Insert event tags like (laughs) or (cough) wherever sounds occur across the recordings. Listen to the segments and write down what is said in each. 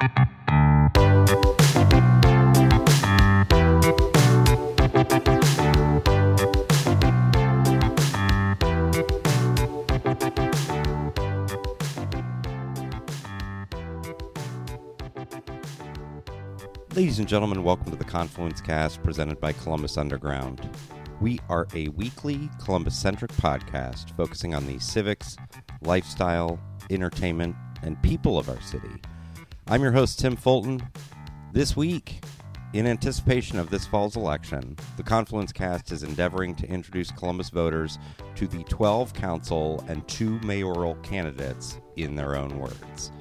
Ladies and gentlemen, welcome to the Confluence Cast presented by Columbus Underground. We are a weekly Columbus centric podcast focusing on the civics, lifestyle, entertainment, and people of our city. I'm your host, Tim Fulton. This week, in anticipation of this fall's election, the Confluence Cast is endeavoring to introduce Columbus voters to the 12 council and two mayoral candidates in their own words.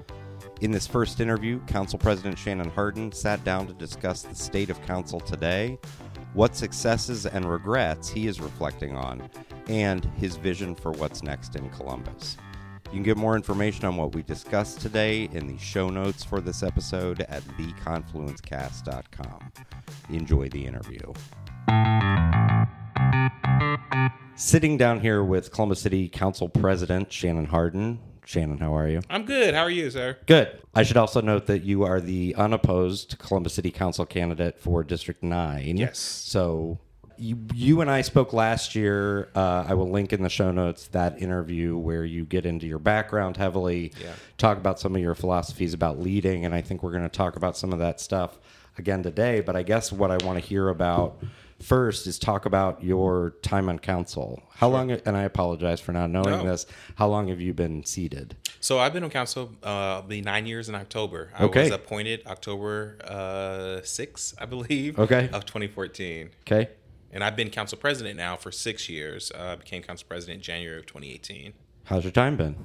In this first interview, Council President Shannon Hardin sat down to discuss the state of Council today, what successes and regrets he is reflecting on, and his vision for what's next in Columbus. You can get more information on what we discussed today in the show notes for this episode at theconfluencecast.com. Enjoy the interview. Sitting down here with Columbus City Council President Shannon Hardin. Shannon, how are you? I'm good. How are you, sir? Good. I should also note that you are the unopposed Columbus City Council candidate for District 9. Yes. So you, you and I spoke last year. Uh, I will link in the show notes that interview where you get into your background heavily, Yeah. talk about some of your philosophies about leading, and I think we're going to talk about some of that stuff again today. But I guess what I want to hear about first is talk about your time on council. How long, and I apologize for not knowing No. this, how long have you been seated? So I've been on council uh be nine years in October. I Okay. was appointed October uh six, I believe. Okay. Of 2014. Okay. And I've been council president now for six years. Uh, I became council president in January of 2018. How's your time been?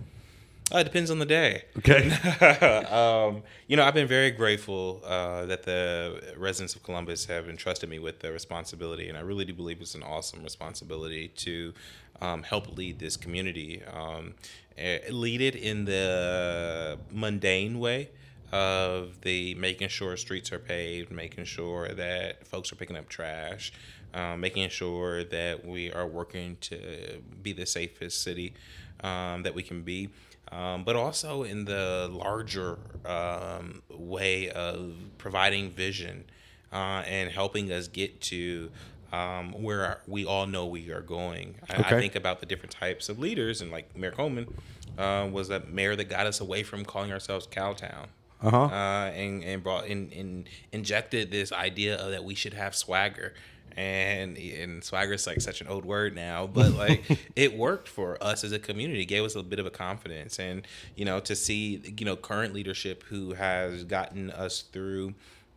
Uh, it depends on the day. Okay. (laughs) (laughs) um, you know, I've been very grateful uh, that the residents of Columbus have entrusted me with the responsibility, and I really do believe it's an awesome responsibility to um, help lead this community. Um, eh, lead it in the mundane way of the making sure streets are paved, making sure that folks are picking up trash, um, making sure that we are working to be the safest city um, that we can be, um, but also in the larger um, way of providing vision uh, and helping us get to um, where we all know we are going. I, Okay. I think about the different types of leaders, and like Mayor Coleman uh, was a mayor that got us away from calling ourselves Cowtown. Uh-huh. Uh, and and brought in and injected this idea of that we should have swagger, and and swagger is like such an old word now, but like (laughs) it worked for us as a community, It gave us a bit of a confidence, and you know to see you know current leadership who has gotten us through,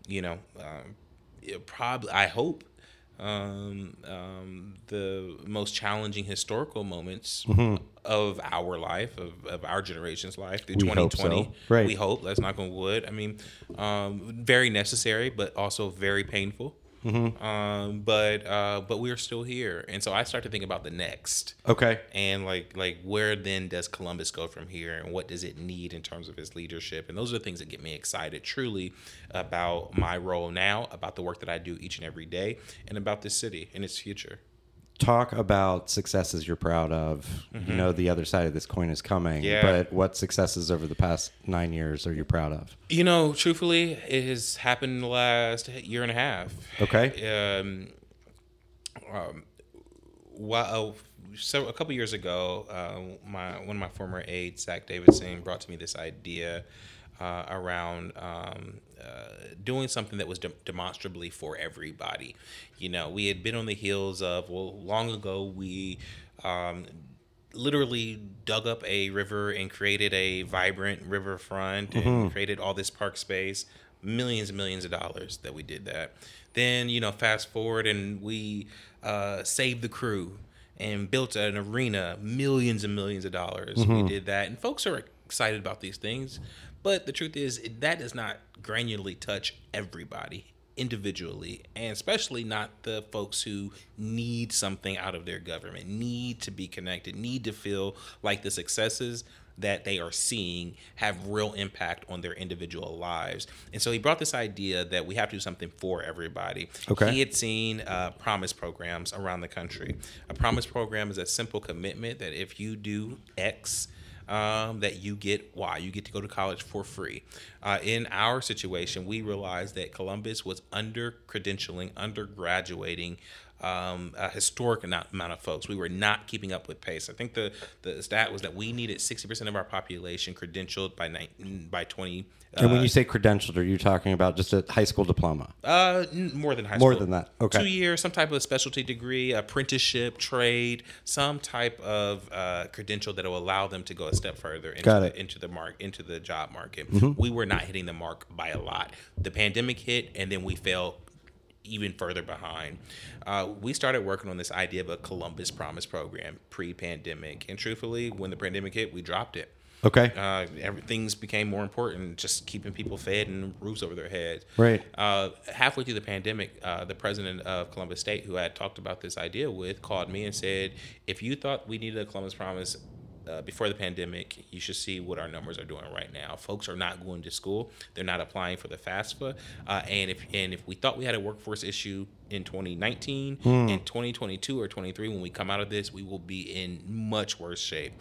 you know, um, probably I hope um, um, the most challenging historical moments of our life, of, of our generation's life through Mm-hmm. We 2020. so. Right. We hope. Let's knock on wood. I mean, um, very necessary, but also very painful. Mm-hmm. Um, but uh, but we're still here, and so I start to think about the next. Okay. and like like where then does Columbus go from here? And what does it need in terms of its leadership? And those are the things that get me excited truly about my role now about the work that I do each and every day and about this city and its future Talk about successes you're proud of. You know the other side of this coin is coming. Mm-hmm. Yeah. But what successes over the past nine years are you proud of? you know truthfully it has happened in the last year and a half Okay. um, um, while, so a couple years ago, uh, my one of my former aides, Zach Davidson, brought to me this idea uh, around um, uh, doing something that was de- demonstrably for everybody. You know, we had been on the heels of well, long ago we. Um, literally dug up a river and created a vibrant riverfront and created all this park space millions and millions of dollars that we did that then you know fast forward and we uh, saved the crew and built an arena millions and millions of dollars we did that and folks are excited about these things. But the truth is that does not granularly touch everybody individually and especially not the folks who need something out of their government need to be connected need to feel like the successes that they are seeing have real impact on their individual lives. And so he brought this idea that we have to do something for everybody. Okay. he had seen uh, promise programs around the country. A promise program is a simple commitment that if you do x um, that you get why you get to go to college for free. Uh, in our situation, we realized that Columbus was under credentialing, under graduating um, a historic amount of folks. We were not keeping up with pace. I think the the stat was that we needed sixty percent of our population credentialed by ni- by twenty. and when you say credentialed, are you talking about just a high school diploma? Uh, more than high More school. More than that. Okay. Two years, some type of specialty degree, apprenticeship, trade, some type of uh, credential that will allow them to go a step further into Got it. Mm-hmm. into the mark into the job market. We were not hitting the mark by a lot. The pandemic hit, and then we fell even further behind. Uh, we started working on this idea of a Columbus Promise program pre-pandemic, and truthfully, when the pandemic hit, we dropped it Okay. uh, things became more important, just keeping people fed and roofs over their heads. Right. Uh, halfway through the pandemic, uh, the president of Columbus State, who I had talked about this idea with, called me and said, "If you thought we needed a Columbus Promise." Uh, before the pandemic, you should see what our numbers are doing right now. Folks are not going to school; they're not applying for the FAFSA. Uh, and if and if we thought we had a workforce issue in 2019, in 2022 or 23, when we come out of this, we will be in much worse shape.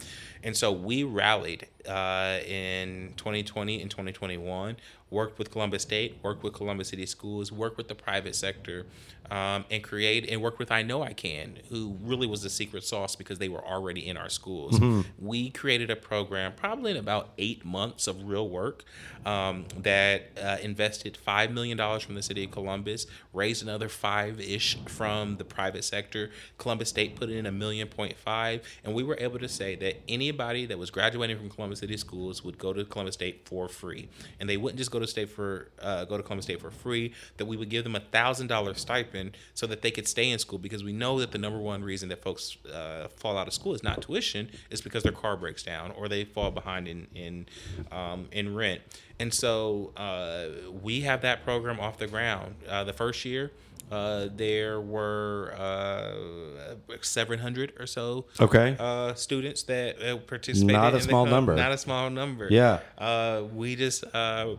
And so we rallied uh, in 2020 and 2021, worked with Columbus State, worked with Columbus City Schools, worked with the private sector, um, and create and worked with I Know I Can, who really was the secret sauce because they were already in our schools. We created a program, probably in about eight months of real work, um, that uh, invested five million dollars from the city of Columbus, raised another five ish from the private sector. Columbus State put in a million point five, and we were able to say that anybody that was graduating from Columbus City Schools would go to Columbus State for free, and they wouldn't just go to state for uh, go to Columbus State for free. That we would give them a thousand dollar stipend so that they could stay in school because we know that the number one reason that folks uh, fall out of school is not tuition, it's because their car breaks down or they fall behind in in um, in rent. And so uh, we have that program off the ground. Uh, the first year, uh, there were uh, 700 or so Okay. uh, students that uh, participated. Not a in small number. Not a small number. Yeah. Uh, we just uh,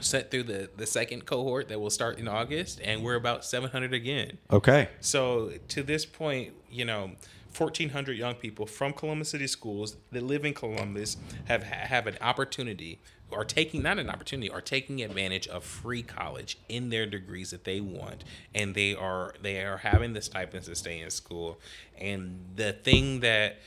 set through the the second cohort that will start in August, and we're about 700 again. Okay. So to this point, you know, 1,400 young people from Columbus City Schools that live in Columbus have have an opportunity, are taking not an opportunity, are taking advantage of free college in their degrees that they want, and they are they are having the stipends to stay in school. And the thing that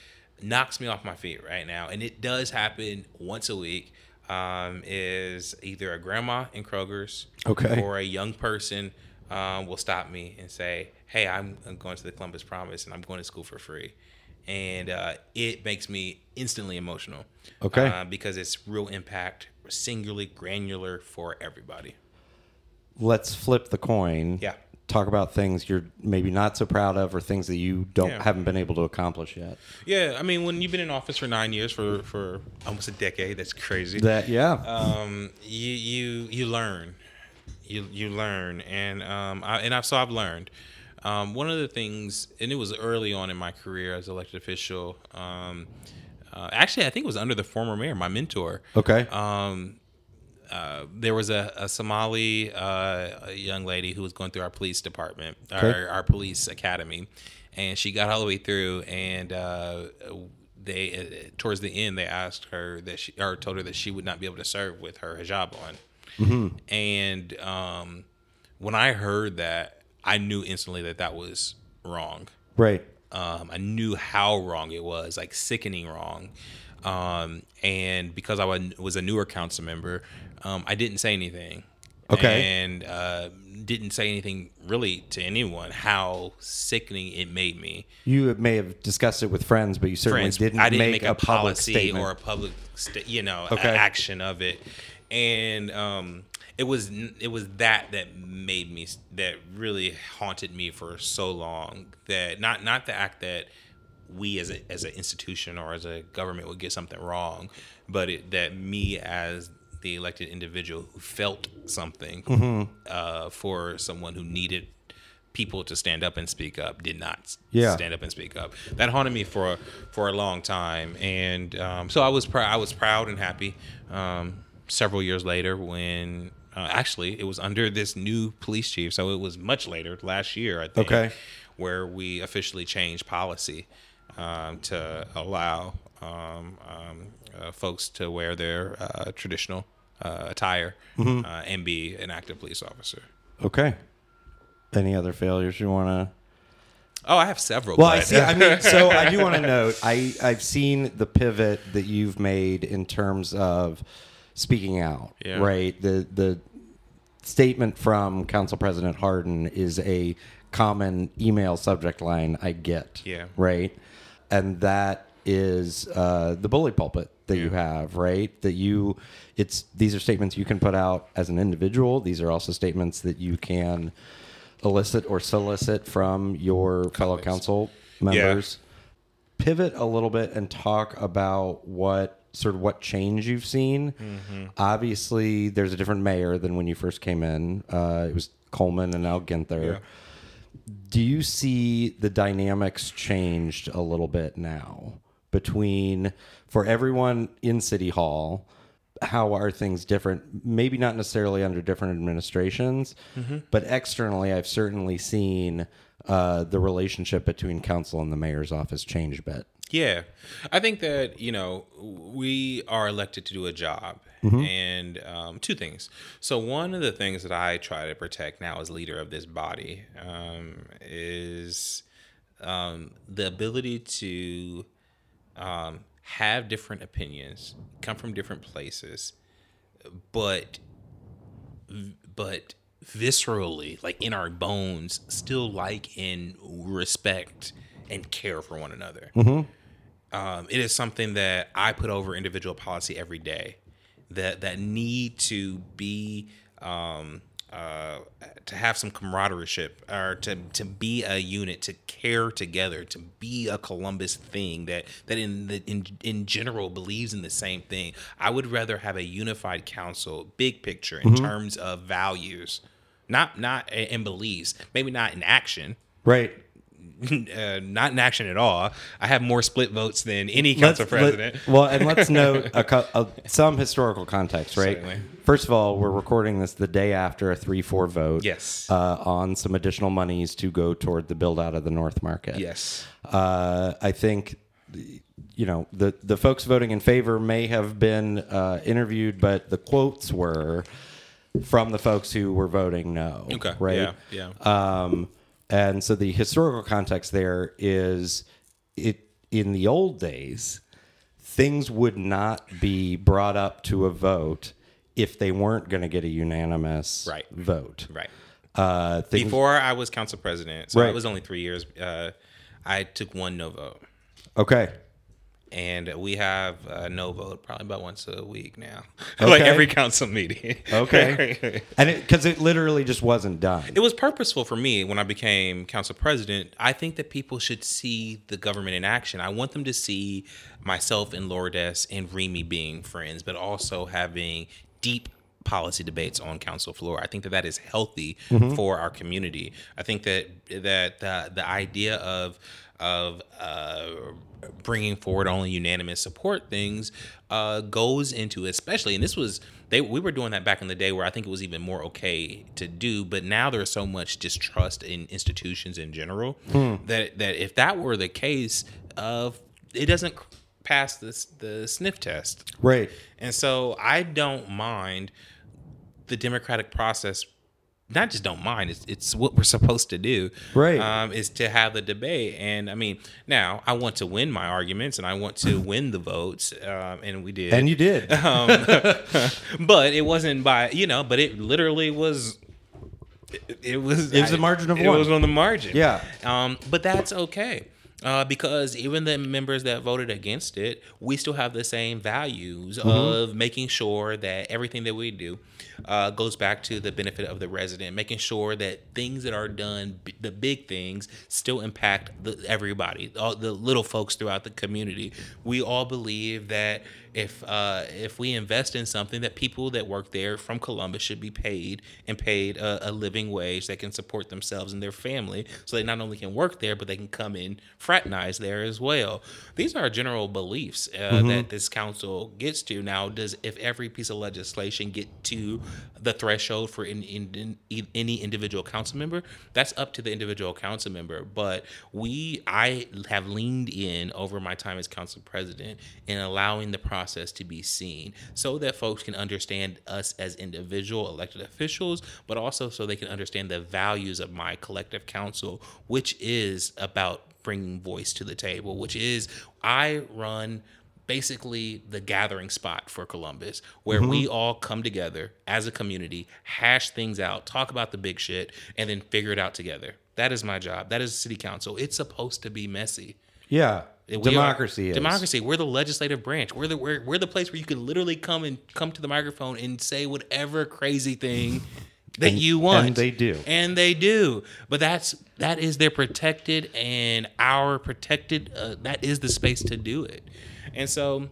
knocks me off my feet right now, and it does happen once a week. Um, is either a grandma in Kroger's Okay. or a young person um, will stop me and say, "Hey, I'm, I'm going to the Columbus Promise and I'm going to school for free," and uh, it makes me instantly emotional. Okay. uh, because it's real impact, singularly granular for everybody. Let's flip the coin. Yeah. Talk about things you're maybe not so proud of or things that you don't Yeah. haven't been able to accomplish yet. Yeah, I mean, when you've been in office for nine years, for for almost a decade, that's crazy. That yeah. um, you you you learn, you you learn, and um, I, and I've so I've learned. Um, one of the things, and it was early on in my career as elected official. Um, uh, actually, I think it was under the former mayor, my mentor. okay. Um, uh, there was a, a Somali uh, a young lady who was going through our police department, Okay. our, our police academy, and she got all the way through. And uh, they, uh, towards the end, they asked her that she, or told her that she would not be able to serve with her hijab on. And um, when I heard that, I knew instantly that that was wrong. right. Um, I knew how wrong it was, like sickening wrong. Um, and because I was a newer council member, um, I didn't say anything. Okay. And uh, didn't say anything really to anyone how sickening it made me. You may have discussed it with friends, but you certainly Friends, didn't, I didn't make, make, a, public policy statement. or a public, sta- you know, a- action of it. And um, it was it was that that made me that really haunted me for so long. That not not the act that we as a as an institution or as a government would get something wrong, but it, that me as the elected individual who felt something Mm-hmm. uh, for someone who needed people to stand up and speak up did not Yeah. stand up and speak up. That haunted me for for a long time, and um, so I was proud. I was proud and happy. Um, several years later, when uh, actually it was under this new police chief, so it was much later, last year, I think, Okay. where we officially changed policy um, to allow um, um, uh, folks to wear their uh, traditional uh, attire uh, and be an active police officer. Okay. Any other failures you want to? Oh, I have several. Well, I see. I mean, so I do want to (laughs) note. I I've seen the pivot that you've made in terms of speaking out. Yeah. Right. The the statement from Council President Hardin is a common email subject line I get. Yeah. Right. And that is uh, the bully pulpit that you have, right? That you, it's these are statements you can put out as an individual. These are also statements that you can elicit or solicit from your fellow council members. Pivot a little bit and talk about what sort of what change you've seen. Mm-hmm. Obviously, there's a different mayor than when you first came in. Uh, it was Coleman and now Ginther. Yeah. Do you see the dynamics changed a little bit now between for everyone in City Hall? How are things different? Maybe not necessarily under different administrations, but externally, I've certainly seen uh, the relationship between council and the mayor's office change a bit. Yeah, I think that you know we are elected to do a job, Mm-hmm. and um, two things. So one of the things that I try to protect now as leader of this body um, is um, the ability to um, have different opinions, come from different places, but but viscerally, like in our bones, still like and respect and care for one another. Um, it is something that I put over individual policy every day. That that need to be um, uh, to have some camaraderie or to to be a unit, to care together, to be a Columbus thing that that in the in in general believes in the same thing. I would rather have a unified council, big picture in terms of values, not not in beliefs, maybe not in action. Right. (laughs) uh, not in action at all. I have more split votes than any council president. well, and let's note (laughs) a, a, some historical context, right? Certainly. First of all, we're recording this the day after a 3 4 vote. Yes. Uh, on some additional monies to go toward the build out of the North Market. yes. Uh, I think, you know, the, the folks voting in favor may have been uh, interviewed, but the quotes were from the folks who were voting no. Okay. Right. Yeah. Yeah. Um, and so the historical context there is it in the old days, things would not be brought up to a vote if they weren't going to get a unanimous Right. vote. right. Uh, things, Before I was council president, so Right. it was only three years. Uh, I took one no vote, okay. And we have a no vote probably about once a week now, (laughs) like every council meeting. Okay. (laughs) and because it, literally just wasn't done. It was purposeful for me when I became council president. I think that people should see the government in action. I want them to see myself and Lourdes and Remy being friends, but also having deep policy debates on council floor. I think that that is healthy mm-hmm. for our community. I think that that the, the idea of of uh, bringing forward only unanimous support things uh, goes into especially and this was they we were doing that back in the day where I think it was even more okay to do but now there's so much distrust in institutions in general that that if that were the case of it doesn't pass this the sniff test right. and so I don't mind the democratic process. Not just don't mind; it's it's what we're supposed to do. Right. Um, is to have the debate, and I mean, now I want to win my arguments, and I want to (laughs) win the votes, um, and we did. And you did. (laughs) um, (laughs) but it wasn't by you know, but it literally was. It, it was. It was a margin of war. it one. was on the margin. Yeah. Um, but that's okay. Uh, because even the members that voted against it, we still have the same values Mm-hmm. of making sure that everything that we do uh, goes back to the benefit of the resident, making sure that things that are done, b- the big things, still impact the, everybody, all the little folks throughout the community. We all believe that if uh, if we invest in something that people that work there from Columbus should be paid and paid a, a living wage that can support themselves and their family, so they not only can work there but they can come and fraternize there as well. These are general beliefs uh, mm-hmm. that this council gets to. Now, does if every piece of legislation get to the threshold for any individual council member? That's up to the individual council member. But we, I have leaned in over my time as council president in allowing the process to be seen so that folks can understand us as individual elected officials, but also so they can understand the values of my collective council, which is about bringing voice to the table, which is I run basically the gathering spot for Columbus, where mm-hmm. we all come together as a community, hash things out, talk about the big shit, and then figure it out together. That is my job. That is city council. It's supposed to be messy. Yeah. We democracy is. democracy. We're the legislative branch. We're the we're, we're the place where you can literally come and come to the microphone and say whatever crazy thing (laughs) that and, you want. And they do. And they do. But that's that is their protected and our protected. Uh, that is the space to do it. And so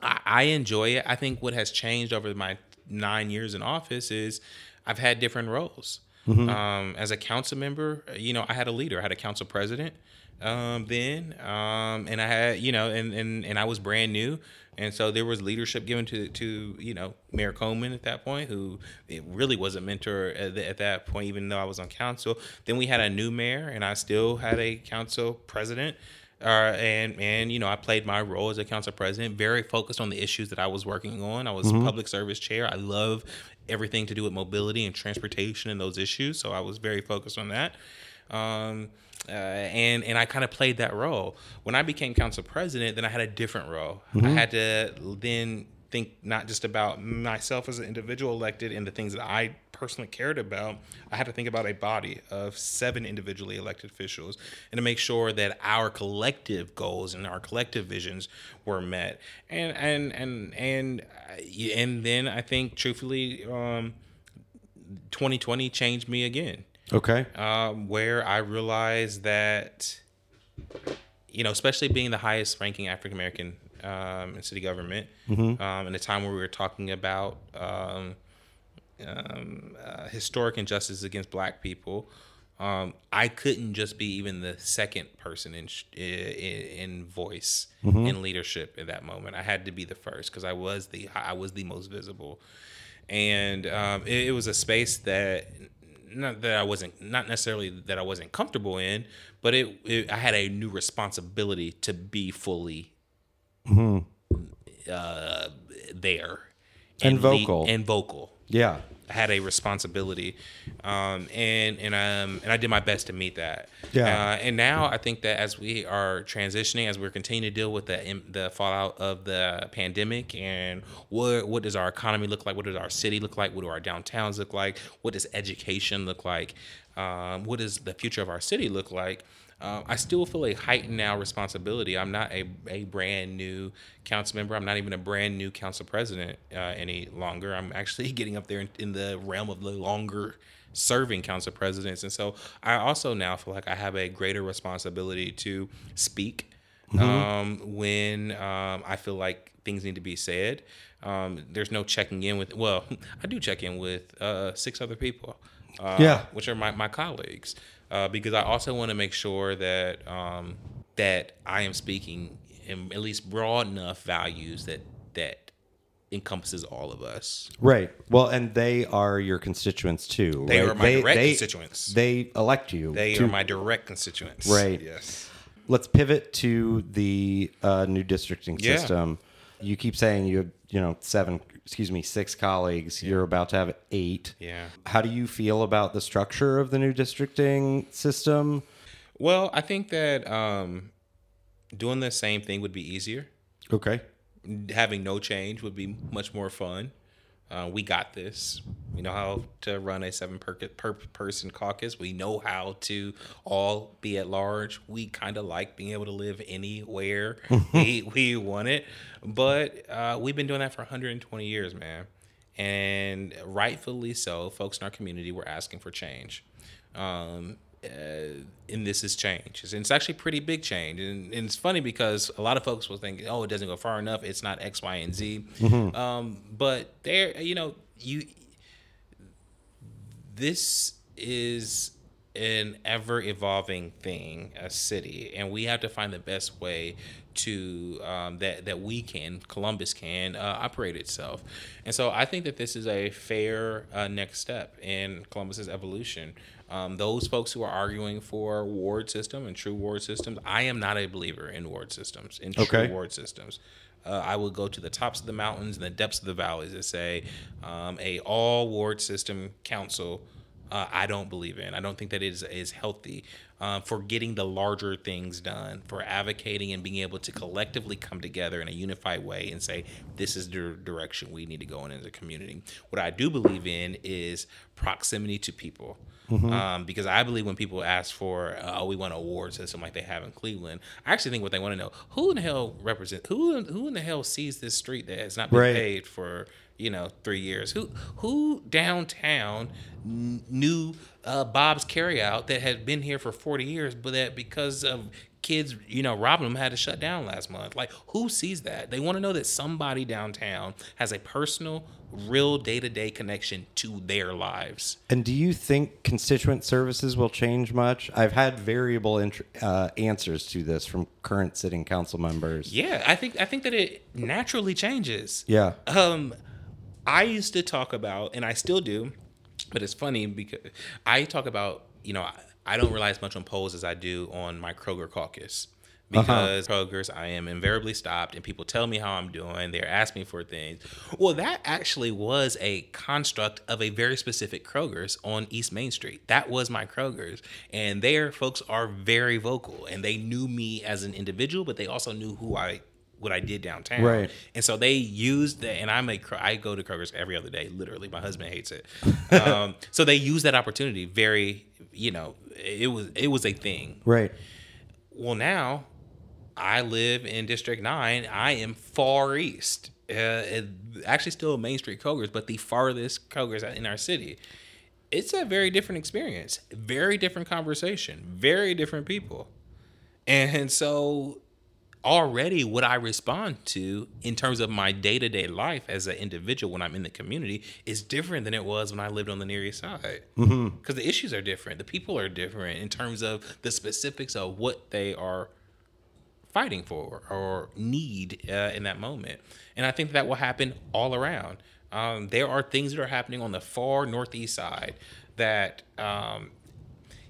I, I enjoy it. I think what has changed over my nine years in office is I've had different roles. Mm-hmm. Um, as a council member, you know, I had a leader. I had a council president um, then, um, and I had, you know, and, and and I was brand new, and so there was leadership given to to you know Mayor Coleman at that point, who it really was a mentor at, the, at that point, even though I was on council. Then we had a new mayor, and I still had a council president. Uh, and and you know I played my role as a council president, very focused on the issues that I was working on. I was mm-hmm. public service chair. I love everything to do with mobility and transportation and those issues, so I was very focused on that. Um, uh, and and I kind of played that role. When I became council president, then I had a different role. Mm-hmm. I had to then think not just about myself as an individual elected and the things that I personally cared about. I had to think about a body of seven individually elected officials and to make sure that our collective goals and our collective visions were met. And and and and uh, and then I think truthfully, um, 2020 changed me again. Okay. Um, where I realized that, you know, especially being the highest ranking African American um, in city government, mm-hmm. um, in a time where we were talking about um, uh, historic injustices against Black people, um, I couldn't just be even the second person in in, in voice mm-hmm. in leadership at that moment. I had to be the first because I was the I was the most visible, and um, it, it was a space that not that I wasn't not necessarily that I wasn't comfortable in, but it, it I had a new responsibility to be fully mm-hmm. uh, there and, and vocal and vocal. Yeah, had a responsibility, um, and and um and I did my best to meet that. Yeah. Uh, and now I think that as we are transitioning, as we're continuing to deal with the the fallout of the pandemic, and what what does our economy look like? What does our city look like? What do our downtowns look like? What does education look like? Um, what does the future of our city look like? Uh, I still feel a heightened now responsibility. I'm not a, a brand new council member. I'm not even a brand new council president uh, any longer. I'm actually (laughs) getting up there in, in the realm of the longer serving council presidents. And so I also now feel like I have a greater responsibility to speak mm-hmm. um, when um, I feel like things need to be said. Um, there's no checking in with, well, (laughs) I do check in with uh, six other people, uh, yeah. which are my, my colleagues uh, because I also want to make sure that um, that I am speaking in at least broad enough values that that encompasses all of us. Right. Well, and they are your constituents too. They right? are my they, direct they, constituents. They elect you. They to, are my direct constituents. Right. Yes. Let's pivot to the uh, new districting yeah. system. You keep saying you have, you know, seven excuse me, six colleagues. Yeah. You're about to have eight. Yeah. How do you feel about the structure of the new districting system? Well, I think that um, doing the same thing would be easier. Okay. Having no change would be much more fun. Uh, we got this. We know how to run a seven per, per person caucus. We know how to all be at large. We kind of like being able to live anywhere (laughs) we, we want it. But uh, we've been doing that for 120 years, man. And rightfully so, folks in our community were asking for change. Um, uh, and this is change. And it's actually pretty big change. And, and, it's funny because a lot of folks will think, oh, it doesn't go far enough. It's not X, Y, and Z. Mm-hmm. Um, but there, you know, you this is an ever evolving thing, a city, and we have to find the best way to um, that that we can Columbus can uh, operate itself, and so I think that this is a fair uh, next step in Columbus's evolution. Um, those folks who are arguing for ward system and true ward systems, I am not a believer in ward systems, in true okay. ward systems. Uh, I will go to the tops of the mountains and the depths of the valleys and say um, a all ward system council. Uh, I don't believe in. I don't think that is is healthy uh, for getting the larger things done, for advocating and being able to collectively come together in a unified way and say, this is the direction we need to go in as a community. What I do believe in is proximity to people. Mm-hmm. Um, because I believe when people ask for, uh, oh, we want an award system like they have in Cleveland, I actually think what they want to know, who in the hell represent, who, who in the hell sees this street that has not been right. paid for you know three years who who downtown knew uh, bob's carryout that had been here for 40 years but that because of kids you know robbing them had to shut down last month like who sees that they want to know that somebody downtown has a personal real day-to-day connection to their lives. And do you think constituent services will change much? I've had variable int- uh, answers to this from current sitting council members. Yeah i think i think that it naturally changes. Yeah. Um I used to talk about, and I still do, but it's funny because I talk about, you know, I don't rely as much on polls as I do on my Kroger caucus. Uh-huh. Because uh-huh. Kroger's, I am invariably stopped, and people tell me how I'm doing. They're asking me for things. Well, that actually was a construct of a very specific Kroger's on East Main Street. That was my Kroger's, and there, folks are very vocal, and they knew me as an individual, but they also knew who I what I did downtown. Right. And so they used that, and I'm a I go to Kroger's every other day. Literally, my husband hates it. (laughs) um, so they used that opportunity. Very, you know, it was it was a thing. Right. Well, now I live in District Nine. I am far east. Uh, actually, still Main Street Kroger's, but the farthest Kroger's in our city. It's a very different experience, very different conversation, very different people. And so already what I respond to in terms of my day to day life as an individual when I'm in the community is different than it was when I lived on the Near East Side. Because mm-hmm. the issues are different, the people are different in terms of the specifics of what they are fighting for or need uh, in that moment. And I think that will happen all around. Um, there are things that are happening on the far northeast side that um,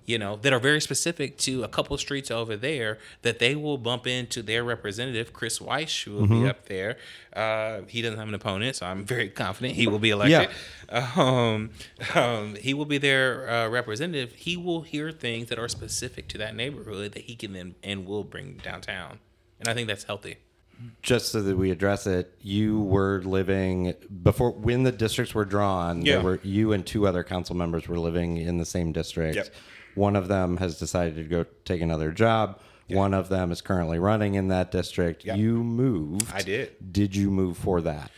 you know, that are very specific to a couple streets over there that they will bump into their representative, Chris Weiss, who will mm-hmm. be up there. Uh, he doesn't have an opponent, so I'm (laughs) very confident he will be elected. Yeah. Um, um, he will be their uh, representative. He will hear things that are specific to that neighborhood that he can then and will bring downtown. And I think that's healthy just so that we address it, you were living before when the districts were drawn. Yeah. There were you and two other council members were living in the same district. Yep. One of them has decided to go take another job. Yeah. One of them is currently running in that district. Yeah. You moved. I did. Did you move for that?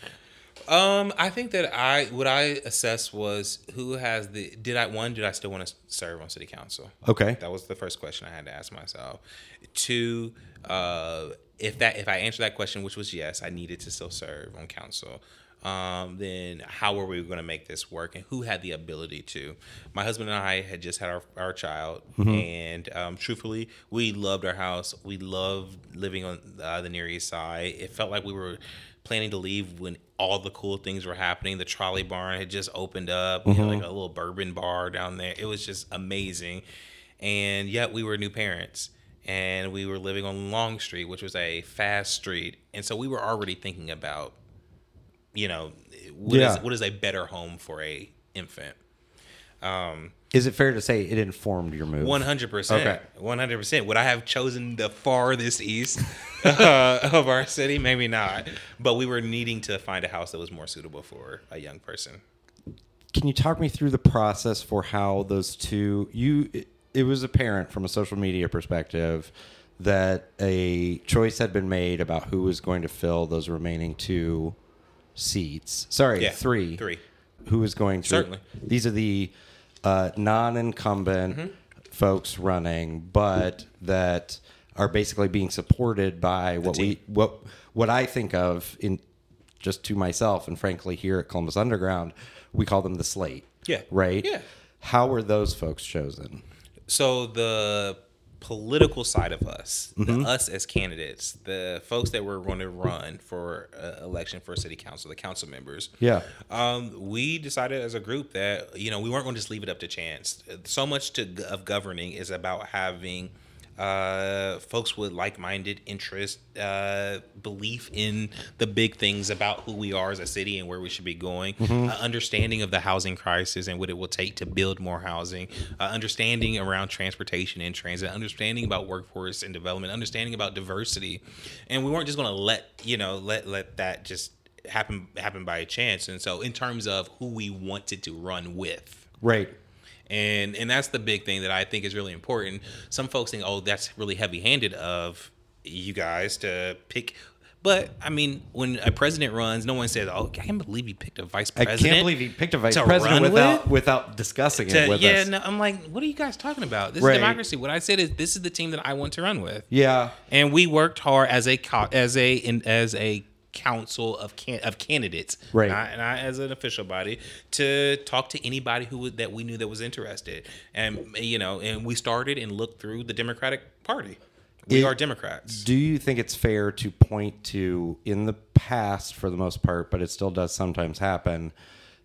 Um, I think that I what I assessed was who has the did I one did I still want to serve on city council? Okay, that was the first question I had to ask myself. Two, uh, if that if I answered that question, which was yes, I needed to still serve on council um, then how were we going to make this work and who had the ability to? My husband and i had just had our, our child mm-hmm. and um, truthfully we loved our house. We loved living on uh, the near east side. It felt like we were planning to leave when all the cool things were happening. The trolley barn had just opened up mm-hmm. you know, like a little bourbon bar down there. It was just amazing. And yet we were new parents and we were living on long street which was a fast street. And so we were already thinking about you know, what yeah. is, what is a better home for a infant? Um, is it fair to say it informed your move? One hundred percent. One hundred percent. Would I have chosen the farthest east (laughs) (laughs) uh, of our city? Maybe not. But we were needing to find a house that was more suitable for a young person. Can you talk me through the process for how those two you? It, it was apparent from a social media perspective that a choice had been made about who was going to fill those remaining two seats. Sorry, yeah, three. Three. Who is going to? Certainly. These are the uh, non-incumbent, mm-hmm. folks running, but that are basically being supported by what we what what I think of in just to myself and frankly here at Columbus Underground, we call them the slate. Yeah. Right? Yeah. How were those folks chosen? So the political side of us, Mm-hmm. the, us as candidates, the folks that were going to run for uh, election for city council, the council members. Yeah. Um, we decided as a group that you know we weren't going to just leave it up to chance. So much to of governing is about having uh, folks with like-minded interest, uh, belief in the big things about who we are as a city and where we should be going, uh, understanding of the housing crisis and what it will take to build more housing, uh, understanding around transportation and transit, understanding about workforce and development, understanding about diversity, and we weren't just going to let you know let let that just happen happen by chance. And so, in terms of who we wanted to run with Right. And and that's the big thing that I think is really important. Some folks think, oh, that's really heavy handed of you guys to pick. But I mean, when a president runs, no one says, "Oh, I can't believe he picked a vice president." I can't believe he picked a vice president without with? without discussing To- it with yeah, us. no, I'm like, what are you guys talking about? This Right. is democracy. What I said is, this is the team that I want to run with. Yeah. and we worked hard as a co- as a in, as a council of can of candidates, Right. Not, not as an official body, to talk to anybody who would, that we knew that was interested, and you know, and we started and looked through the Democratic Party. We It- are Democrats. Do you think it's fair to point to in the past, for the most part, but it still does sometimes happen,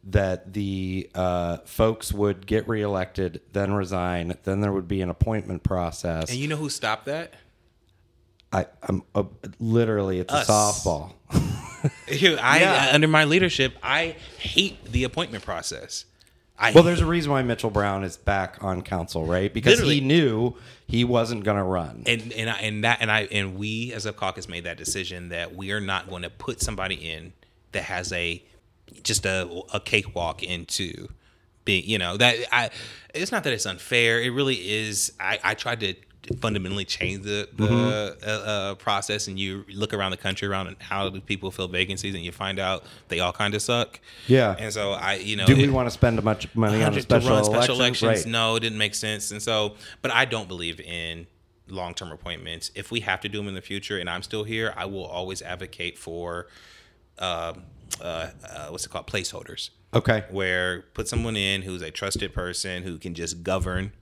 that the uh, folks would get reelected, then resign, then there would be an appointment process? And you know who stopped that? I, I'm uh, literally it's a Us. softball. (laughs) I, Yeah. under my leadership, I hate the appointment process. I Well, there's a reason why Mitchell Brown is back on council, right? Because Literally. he knew he wasn't going to run. and and I, and that and I and we as a caucus made that decision that we are not going to put somebody in that has a just a a cakewalk into being you know that I it's not that it's unfair it really is I I tried to fundamentally change the the Mm-hmm. uh, uh, process and you look around the country around how do people fill vacancies and you find out they all kind of suck Yeah. and so I you know Do we it- want to spend much money on a special, to run special elections. Right. No, it didn't make sense. And so, but I don't believe in long term appointments. If we have to do them in the future, and I'm still here, I will always advocate for um uh, uh, what's it called placeholders, Okay. where put someone in who's a trusted person who can just govern.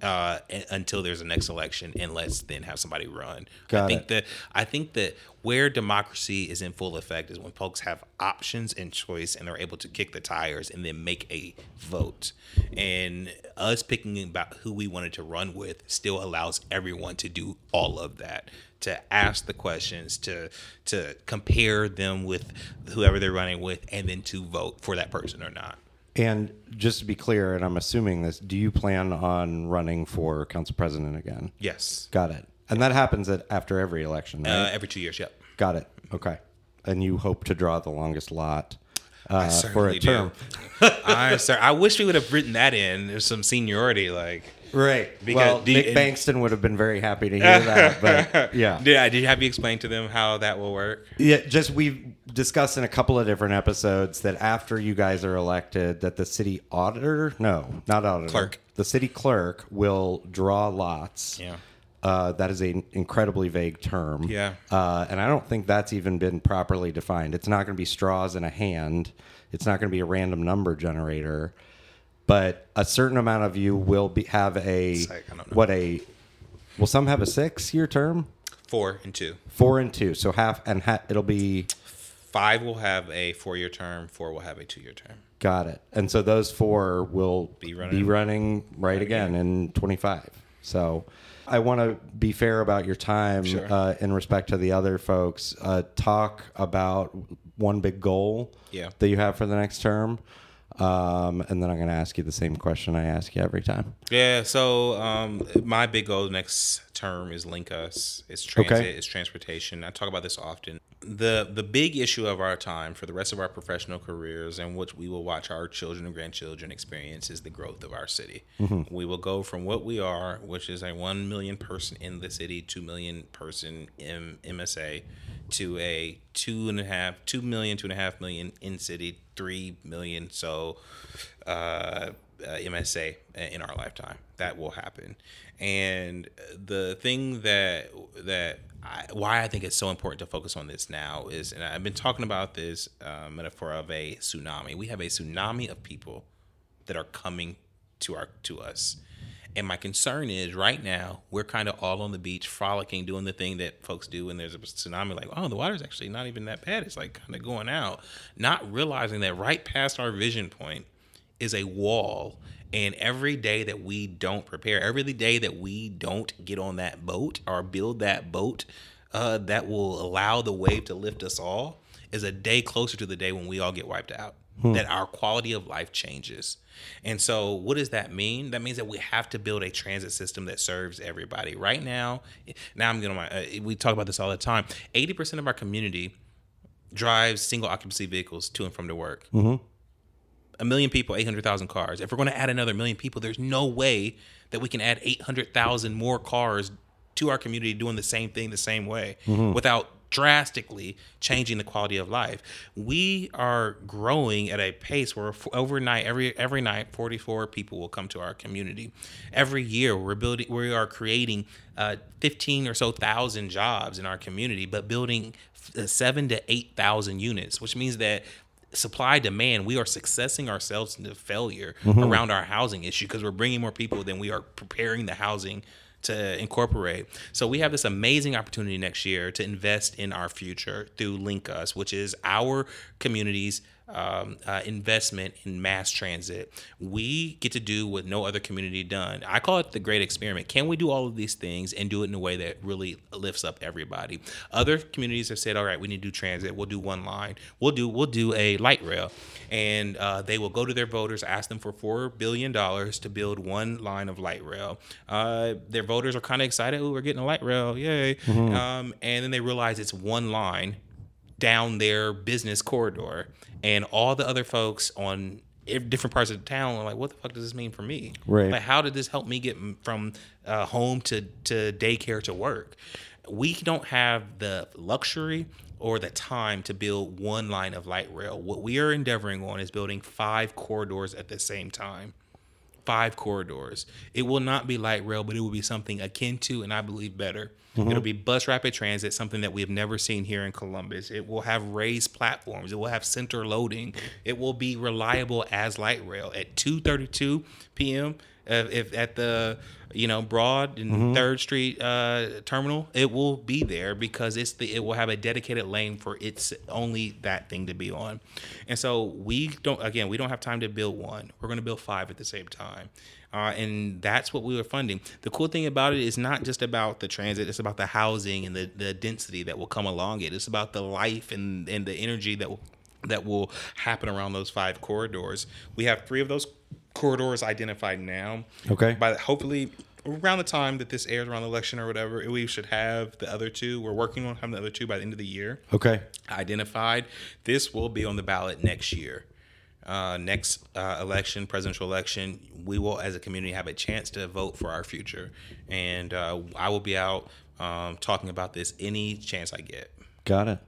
Uh, until there's a next election, and let's then have somebody run. I think it. that I think that where democracy is in full effect is when folks have options and choice and they're able to kick the tires and then make a vote. And us picking about who we wanted to run with still allows everyone to do all of that. To ask the questions, to to compare them with whoever they're running with, and then to vote for that person or not. And just to be clear, and I'm assuming this, do you plan on running for council president again? Yes. Got it. And that happens at, after every election, right? Uh, every two years, yep. Got it. Okay. And you hope to draw the longest lot uh, for a do. term. (laughs) I sir, I wish we would have written that in. There's some seniority, like. Right. Because well, do you- Nick Bankston would have been very happy to hear that. But (laughs) yeah. Did did you have you explain to them how that will work? Yeah, just we've discussed in a couple of different episodes that after you guys are elected, that the city auditor, no, not auditor, Clerk. the city clerk will draw lots. Yeah. Uh, that is an incredibly vague term. Yeah. Uh, and I don't think that's even been properly defined. It's not going to be straws in a hand. It's not going to be a random number generator. But a certain amount of you will be have a Psych, I don't know. what a will some have a six year term? Four and two. Four and two, so half and ha- it'll be Five will have a four year term. Four will have a two year term. Got it. And so those four will Be running, be running- running, right again in 25. So I want to be fair about your time Sure. uh, in respect to the other folks. Uh, talk about one big goal Yeah. that you have for the next term. Um, and then I'm going to ask you the same question I ask you every time. Yeah. So um, my big goal next term is LinkUS. It's transit. Okay. It's transportation. I talk about this often. The the big issue of our time for the rest of our professional careers and which we will watch our children and grandchildren experience is the growth of our city. We will go from what we are, which is a one million person in the city, two million person in MSA, to a two and a half, two million, two and a half million in city, three million. So uh, uh, MSA in our lifetime. That will happen. And the thing that that I, why I think it's so important to focus on this now is, and I've been talking about this uh, metaphor of a tsunami. We have a tsunami of people that are coming to our to us. And my concern is right now we're kind of all on the beach frolicking, doing the thing that folks do when there's a tsunami. Like, oh, the water's actually not even that bad. It's like kind of going out, not realizing that right past our vision point is a wall. And every day that we don't prepare, every day that we don't get on that boat or build that boat uh, that will allow the wave to lift us all, is a day closer to the day when we all get wiped out. Hmm. That our quality of life changes. And so, what does that mean? That means that we have to build a transit system that serves everybody. Right now, now I'm going to, uh, we talk about this all the time. 80% of our community drives single occupancy vehicles to and from the work. Mm-hmm. A million people, 800,000 cars. If we're going to add another million people, there's no way that we can add 800,000 more cars to our community doing the same thing the same way mm-hmm. without drastically changing the quality of life. We are growing at a pace where overnight, every every night, 44 people will come to our community. Every year, we're building, we are creating uh, 15 or so thousand jobs in our community, but building uh, seven to eight thousand units, which means that supply demand we are successing ourselves into failure mm-hmm. around our housing issue because we're bringing more people than we are preparing the housing to incorporate. So we have this amazing opportunity next year to invest in our future through LinkUS, which is our community's um, uh, investment in mass transit. We get to do what no other community done. I call it the great experiment. Can we do all of these things and do it in a way that really lifts up everybody? Other communities have said, "All right, we need to do transit. We'll do one line. We'll do we'll do a light rail," and uh, they will go to their voters, ask them for four billion dollars to build one line of light rail. Uh, their voters are kind of excited. "Oh, we're getting a light rail! Yay!" Mm-hmm. Um, and then they realize it's one line down their business corridor and all the other folks on different parts of the town are like, what the fuck does this mean for me? Right. Like, how did this help me get from uh, home to, to daycare to work? We don't have the luxury or the time to build one line of light rail. What we are endeavoring on is building five corridors at the same time. Five corridors. It will not be light rail, but it will be something akin to, and I believe better, Mm-hmm. It'll be bus rapid transit, something that we have never seen here in Columbus. It will have raised platforms. It will have center loading. It will be reliable as light rail at 2:32 p.m. Uh, if at the you know Broad and mm-hmm. Third Street uh, terminal, it will be there because it's the it will have a dedicated lane for its only that thing to be on, and so we don't again we don't have time to build one. We're going to build five at the same time. Uh, and that's what we were funding. The cool thing about it is not just about the transit; it's about the housing and the, the density that will come along it. It's about the life and, and the energy that will, that will happen around those five corridors. We have three of those corridors identified now. Okay. By hopefully around the time that this airs around the election or whatever, we should have the other two. We're working on having the other two by the end of the year. Okay. Identified. This will be on the ballot next year uh, next uh, election, presidential election, we will, as a community, have a chance to vote for our future. And uh, I will be out um, talking about this any chance I get. Got it.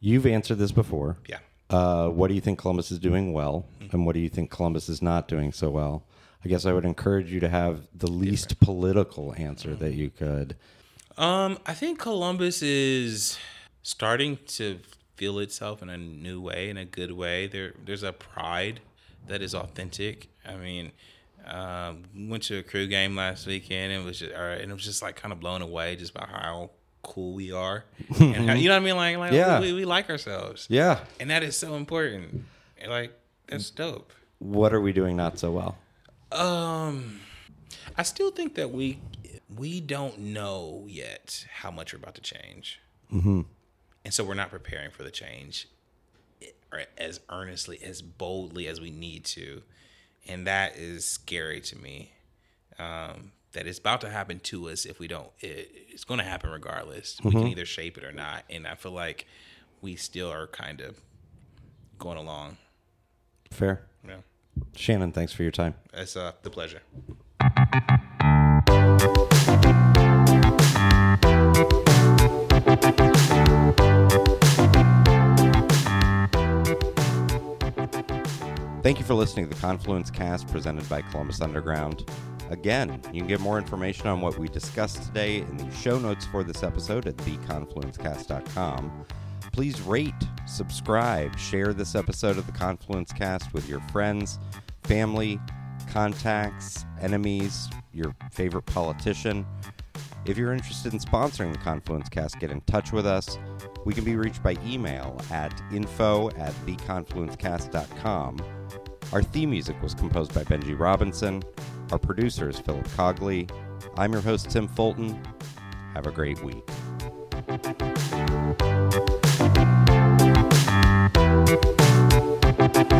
You've answered this before. Yeah. Uh, what do you think Columbus is doing well, and what do you think Columbus is not doing so well? I guess I would encourage you to have the least political answer that you could. Um, I think Columbus is starting to feel itself in a new way, in a good way. There, there's a pride that is authentic. I mean, um, went to a crew game last weekend and it was just, and it was just like kind of blown away just by how cool we are, and how, you know what I mean? Like, like yeah. we, we like ourselves. Yeah, and that is so important. Like, that's dope. What are we doing not so well? Um, I still think that we we don't know yet how much we're about to change. Mm-hmm and so we're not preparing for the change as earnestly as boldly as we need to and that is scary to me um, that it's about to happen to us if we don't it, it's going to happen regardless mm-hmm. we can mm-hmm. either shape it or not and i feel like we still are kind of going along fair yeah shannon thanks for your time it's uh, the pleasure Thank you for listening to the Confluence Cast presented by Columbus Underground. Again, you can get more information on what we discussed today in the show notes for this episode at theconfluencecast.com. Please rate, subscribe, share this episode of the Confluence Cast with your friends, family, contacts, enemies, your favorite politician. If you're interested in sponsoring the Confluence Cast, get in touch with us. We can be reached by email at info at theconfluencecast.com. Our theme music was composed by Benji Robinson. Our producer is Philip Cogley. I'm your host, Tim Fulton. Have a great week. Thank you.